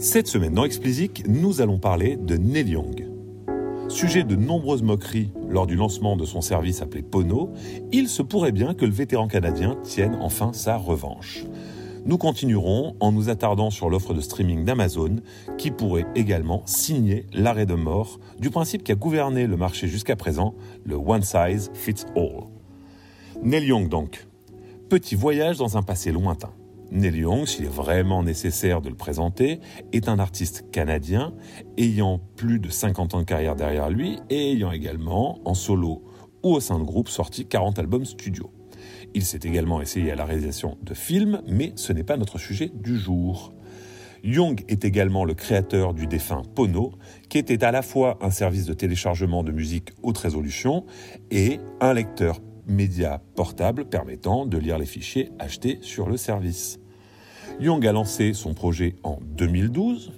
Cette semaine dans Explicit, nous allons parler de Neil Young. Sujet de nombreuses moqueries lors du lancement de son service appelé Pono, il se pourrait bien que le vétéran canadien tienne enfin sa revanche. Nous continuerons en nous attardant sur l'offre de streaming d'Amazon qui pourrait également signer l'arrêt de mort du principe qui a gouverné le marché jusqu'à présent, le one size fits all. Neil Young donc. Petit voyage dans un passé lointain. Neil Young, s'il est vraiment nécessaire de le présenter, est un artiste canadien ayant plus de 50 ans de carrière derrière lui et ayant également, en solo ou au sein de groupe, sorti 40 albums studio. Il s'est également essayé à la réalisation de films, mais ce n'est pas notre sujet du jour. Young est également le créateur du défunt Pono, qui était à la fois un service de téléchargement de musique haute résolution et un lecteur média portable permettant de lire les fichiers achetés sur le service. Young a lancé son projet en 2012.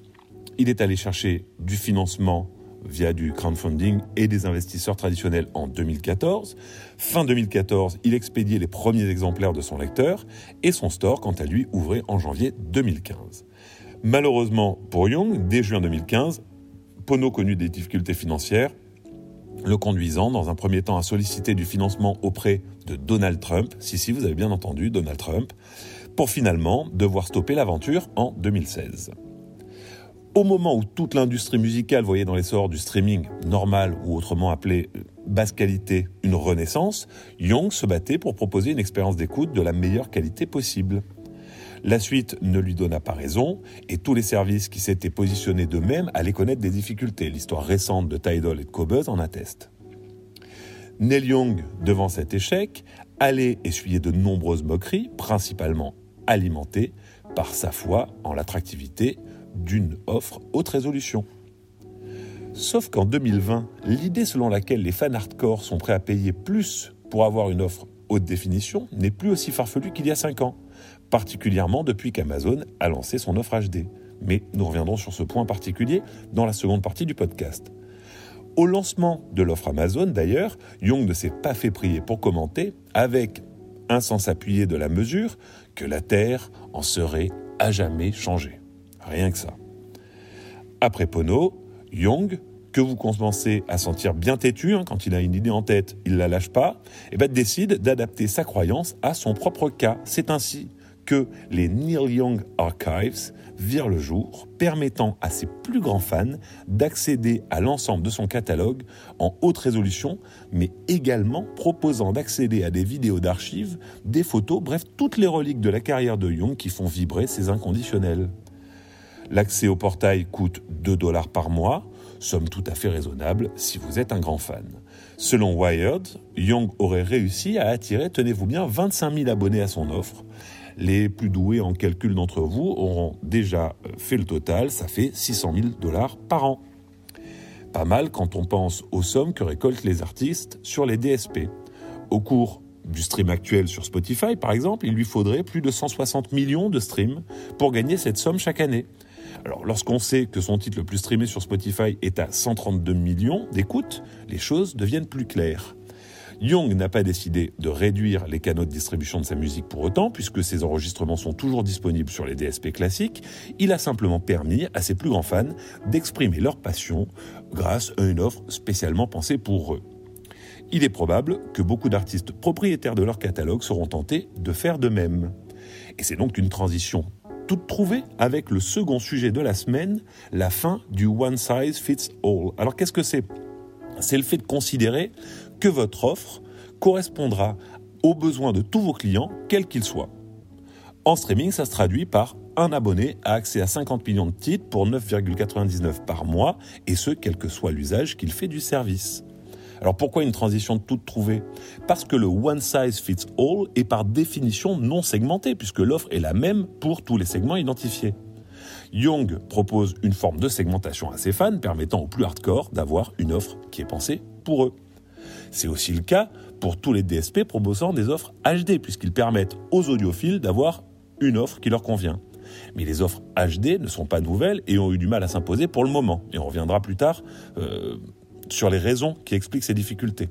Il est allé chercher du financement via du crowdfunding et des investisseurs traditionnels en 2014. Fin 2014, il expédiait les premiers exemplaires de son lecteur et son store, quant à lui, ouvrait en janvier 2015. Malheureusement pour Young, dès juin 2015, Pono connut des difficultés financières le conduisant dans un premier temps à solliciter du financement auprès de Donald Trump, si si vous avez bien entendu Donald Trump, pour finalement devoir stopper l'aventure en 2016. Au moment où toute l'industrie musicale voyait dans l'essor du streaming normal ou autrement appelé euh, basse qualité une renaissance, Young se battait pour proposer une expérience d'écoute de la meilleure qualité possible. La suite ne lui donna pas raison, et tous les services qui s'étaient positionnés d'eux-mêmes allaient connaître des difficultés. L'histoire récente de Tidal et de Cobuzz en atteste. Neil Young, devant cet échec, allait essuyer de nombreuses moqueries, principalement alimentées par sa foi en l'attractivité d'une offre haute résolution. Sauf qu'en 2020, l'idée selon laquelle les fans hardcore sont prêts à payer plus pour avoir une offre haute définition n'est plus aussi farfelue qu'il y a 5 ans particulièrement depuis qu'Amazon a lancé son offre HD. Mais nous reviendrons sur ce point particulier dans la seconde partie du podcast. Au lancement de l'offre Amazon, d'ailleurs, Young ne s'est pas fait prier pour commenter, avec un sens appuyé de la mesure, que la Terre en serait à jamais changée. Rien que ça. Après Pono, Young, que vous commencez à sentir bien têtu, hein, quand il a une idée en tête, il la lâche pas, et ben décide d'adapter sa croyance à son propre cas. C'est ainsi que les Neil Young Archives virent le jour, permettant à ses plus grands fans d'accéder à l'ensemble de son catalogue en haute résolution, mais également proposant d'accéder à des vidéos d'archives, des photos, bref, toutes les reliques de la carrière de Young qui font vibrer ses inconditionnels. L'accès au portail coûte 2 dollars par mois, somme tout à fait raisonnable si vous êtes un grand fan. Selon Wired, Young aurait réussi à attirer, tenez-vous bien, 25 000 abonnés à son offre, les plus doués en calcul d'entre vous auront déjà euh, fait le total, ça fait 600 000 dollars par an. Pas mal quand on pense aux sommes que récoltent les artistes sur les DSP. Au cours du stream actuel sur Spotify, par exemple, il lui faudrait plus de 160 millions de streams pour gagner cette somme chaque année. Alors, lorsqu'on sait que son titre le plus streamé sur Spotify est à 132 millions d'écoutes, les choses deviennent plus claires. Young n'a pas décidé de réduire les canaux de distribution de sa musique pour autant, puisque ses enregistrements sont toujours disponibles sur les DSP classiques. Il a simplement permis à ses plus grands fans d'exprimer leur passion grâce à une offre spécialement pensée pour eux. Il est probable que beaucoup d'artistes propriétaires de leur catalogue seront tentés de faire de même. Et c'est donc une transition toute trouvée avec le second sujet de la semaine, la fin du one size fits all. Alors qu'est-ce que c'est? C'est le fait de considérer que votre offre correspondra aux besoins de tous vos clients, quels qu'ils soient. En streaming, ça se traduit par un abonné a accès à 50 millions de titres pour 9,99 par mois, et ce, quel que soit l'usage qu'il fait du service. Alors pourquoi une transition toute trouvée? Parce que le one size fits all est par définition non segmenté, puisque l'offre est la même pour tous les segments identifiés. Young propose une forme de segmentation à ses fans permettant aux plus hardcore d'avoir une offre qui est pensée pour eux. C'est aussi le cas pour tous les DSP proposant des offres HD, puisqu'ils permettent aux audiophiles d'avoir une offre qui leur convient. Mais les offres HD ne sont pas nouvelles et ont eu du mal à s'imposer pour le moment. Et on reviendra plus tard euh, sur les raisons qui expliquent ces difficultés.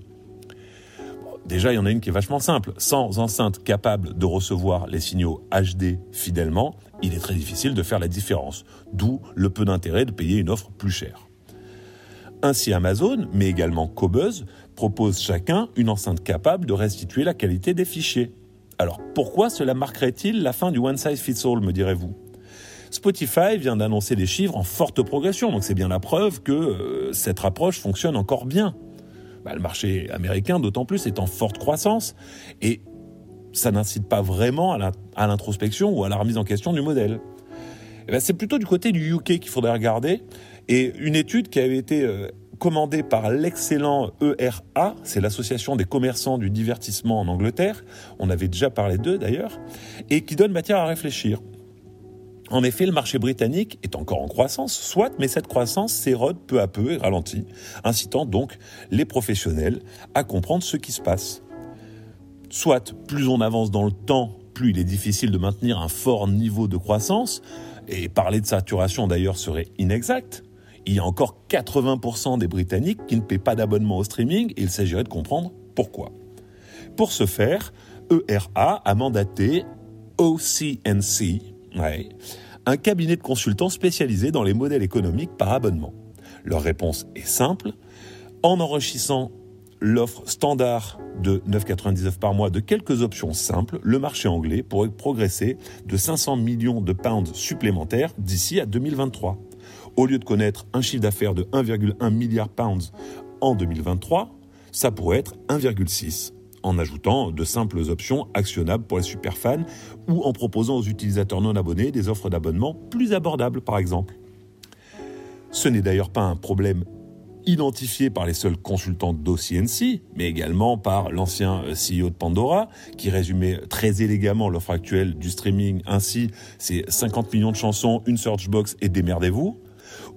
Déjà, il y en a une qui est vachement simple. Sans enceinte capable de recevoir les signaux HD fidèlement, il est très difficile de faire la différence. D'où le peu d'intérêt de payer une offre plus chère. Ainsi, Amazon, mais également Cobuzz, proposent chacun une enceinte capable de restituer la qualité des fichiers. Alors pourquoi cela marquerait-il la fin du one size fits all, me direz-vous? Spotify vient d'annoncer des chiffres en forte progression, donc c'est bien la preuve que euh, cette approche fonctionne encore bien. Bah, le marché américain, d'autant plus, est en forte croissance et ça n'incite pas vraiment à l'introspection ou à la remise en question du modèle. Eh ben, c'est plutôt du côté du UK qu'il faudrait regarder. Et une étude qui avait été euh, commandée par l'excellent ERA, c'est l'association des commerçants du divertissement en Angleterre, on avait déjà parlé d'eux d'ailleurs, et qui donne matière à réfléchir. En effet, le marché britannique est encore en croissance, soit, mais cette croissance s'érode peu à peu et ralentit, incitant donc les professionnels à comprendre ce qui se passe. Soit, plus on avance dans le temps, plus il est difficile de maintenir un fort niveau de croissance, et parler de saturation d'ailleurs serait inexact. Il y a encore 80% des Britanniques qui ne paient pas d'abonnement au streaming et il s'agirait de comprendre pourquoi. Pour ce faire, ERA a mandaté OCNC, un cabinet de consultants spécialisé dans les modèles économiques par abonnement. Leur réponse est simple. En enrichissant l'offre standard de 9,99 par mois de quelques options simples, le marché anglais pourrait progresser de 500 millions de pounds supplémentaires d'ici à 2023. Au lieu de connaître un chiffre d'affaires de 1,1 milliard pounds en 2023, ça pourrait être 1,6 en ajoutant de simples options actionnables pour les superfans ou en proposant aux utilisateurs non abonnés des offres d'abonnement plus abordables par exemple. Ce n'est d'ailleurs pas un problème identifié par les seuls consultants d'OCNC, mais également par l'ancien CEO de Pandora, qui résumait très élégamment l'offre actuelle du streaming ainsi, c'est 50 millions de chansons, une searchbox et démerdez-vous.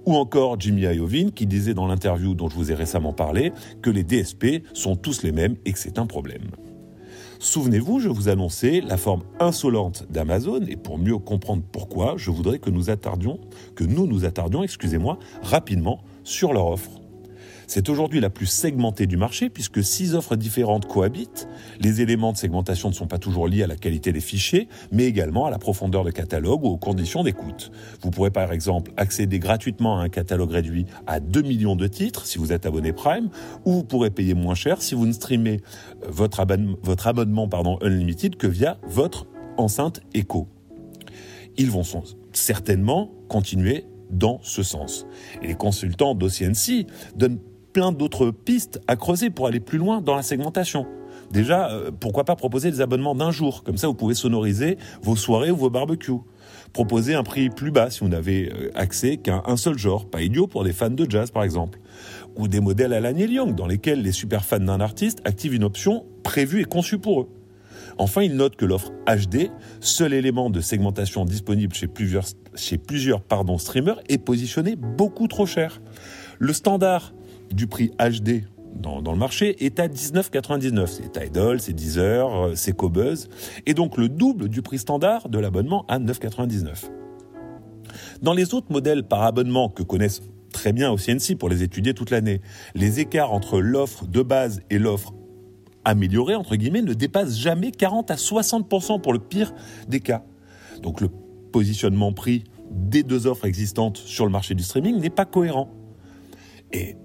Ou encore Jimmy Iovine qui disait dans l'interview dont je vous ai récemment parlé que les DSP sont tous les mêmes et que c'est un problème. Souvenez-vous, je vous annonçais la forme insolente d'Amazon et pour mieux comprendre pourquoi, je voudrais que nous attardions, que nous nous attardions, excusez-moi, rapidement sur leur offre. C'est aujourd'hui la plus segmentée du marché puisque six offres différentes cohabitent. Les éléments de segmentation ne sont pas toujours liés à la qualité des fichiers, mais également à la profondeur de catalogue ou aux conditions d'écoute. Vous pourrez par exemple accéder gratuitement à un catalogue réduit à 2 millions de titres si vous êtes abonné Prime, ou vous pourrez payer moins cher si vous ne streamez euh, votre abonnement, Unlimited que via votre enceinte Echo. Ils vont certainement continuer dans ce sens. Et les consultants d'OCNC donnent plein d'autres pistes à creuser pour aller plus loin dans la segmentation. Déjà, euh, pourquoi pas proposer des abonnements d'un jour? Comme ça, vous pouvez sonoriser vos soirées ou vos barbecues. Proposer un prix plus bas si vous n'avez euh, accès qu'à un seul genre, pas idiot pour des fans de jazz par exemple. Ou des modèles à la Neil Young, dans lesquels les super fans d'un artiste activent une option prévue et conçue pour eux. Enfin, il note que l'offre HD, seul élément de segmentation disponible chez plusieurs, chez plusieurs pardon, streamers, est positionné beaucoup trop cher. Le standard du prix HD dans, le marché est à 19,99. C'est Tidal, c'est Deezer, euh, c'est Cobuzz, et donc le double du prix standard de l'abonnement à 9,99. Dans les autres modèles par abonnement que connaissent très bien au CNC pour les étudier toute l'année, les écarts entre l'offre de base et l'offre améliorée, entre guillemets, ne dépassent jamais 40 à 60% pour le pire des cas. Donc le positionnement prix des deux offres existantes sur le marché du streaming n'est pas cohérent. Et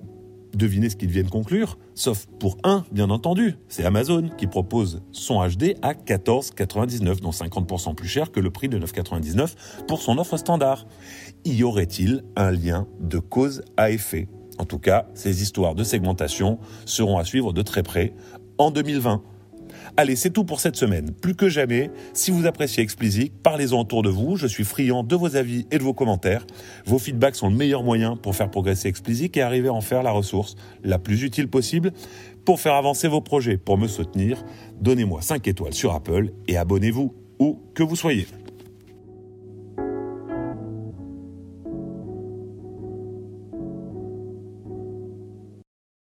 Devinez ce qu'ils viennent conclure, sauf pour un, bien entendu, c'est Amazon qui propose son HD à 14,99, dont 50% plus cher que le prix de 9,99 pour son offre standard. Y aurait-il un lien de cause à effet? En tout cas, ces histoires de segmentation seront à suivre de très près en 2020. Allez, c'est tout pour cette semaine. Plus que jamais, si vous appréciez Explicit, parlez-en autour de vous. Je suis friand de vos avis et de vos commentaires. Vos feedbacks sont le meilleur moyen pour faire progresser Explicit et arriver à en faire la ressource la plus utile possible pour faire avancer vos projets. Pour me soutenir, donnez-moi 5 étoiles sur Apple et abonnez-vous où que vous soyez.